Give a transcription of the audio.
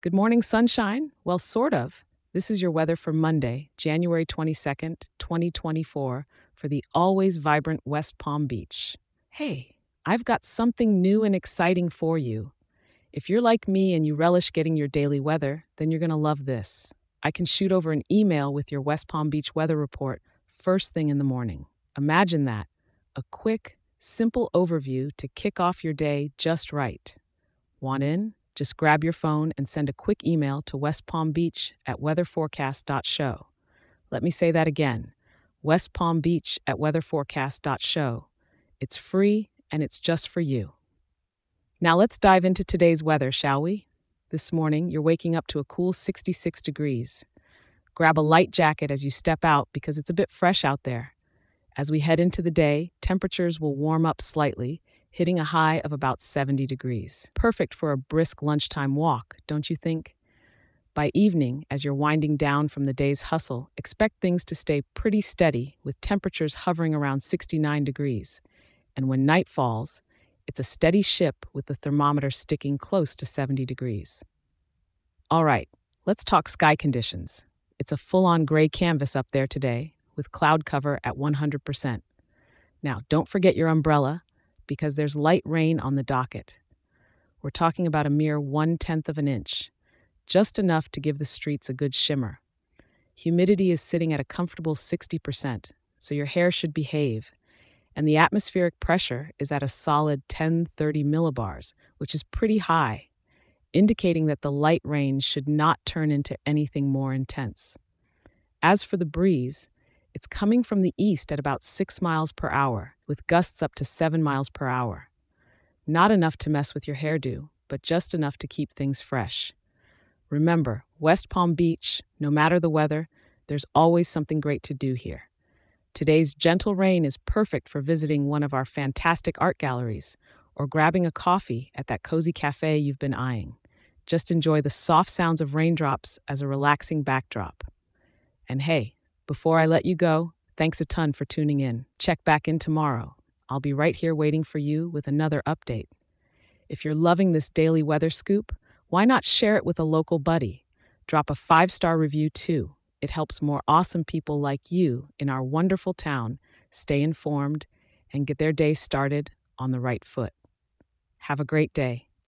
Good morning, sunshine. Well, sort of. This is your weather for Monday, January 22nd, 2024, for the always vibrant West Palm Beach. Hey, I've got something new and exciting for you. If you're like me and you relish getting your daily weather, then you're going to love this. I can shoot over an email with your West Palm Beach weather report first thing in the morning. Imagine that a quick, simple overview to kick off your day just right. Want in? Just grab your phone and send a quick email to West Palm Beach at weatherforecast.show. Let me say that again West Palm Beach at weatherforecast.show. It's free and it's just for you. Now let's dive into today's weather, shall we? This morning, you're waking up to a cool 66 degrees. Grab a light jacket as you step out because it's a bit fresh out there. As we head into the day, temperatures will warm up slightly, hitting a high of about 70 degrees. Perfect for a brisk lunchtime walk, don't you think? By evening, as you're winding down from the day's hustle, expect things to stay pretty steady with temperatures hovering around 69 degrees. And when night falls, it's a steady ship with the thermometer sticking close to 70 degrees. All right, let's talk sky conditions. It's a full on gray canvas up there today, with cloud cover at 100%. Now, don't forget your umbrella because there's light rain on the docket. We're talking about a mere one tenth of an inch, just enough to give the streets a good shimmer. Humidity is sitting at a comfortable 60%, so your hair should behave. And the atmospheric pressure is at a solid 1030 millibars, which is pretty high, indicating that the light rain should not turn into anything more intense. As for the breeze, it's coming from the east at about 6 miles per hour, with gusts up to 7 miles per hour. Not enough to mess with your hairdo, but just enough to keep things fresh. Remember, West Palm Beach, no matter the weather, there's always something great to do here. Today's gentle rain is perfect for visiting one of our fantastic art galleries or grabbing a coffee at that cozy cafe you've been eyeing. Just enjoy the soft sounds of raindrops as a relaxing backdrop. And hey, before I let you go, thanks a ton for tuning in. Check back in tomorrow. I'll be right here waiting for you with another update. If you're loving this daily weather scoop, why not share it with a local buddy? Drop a five star review too. It helps more awesome people like you in our wonderful town stay informed and get their day started on the right foot. Have a great day.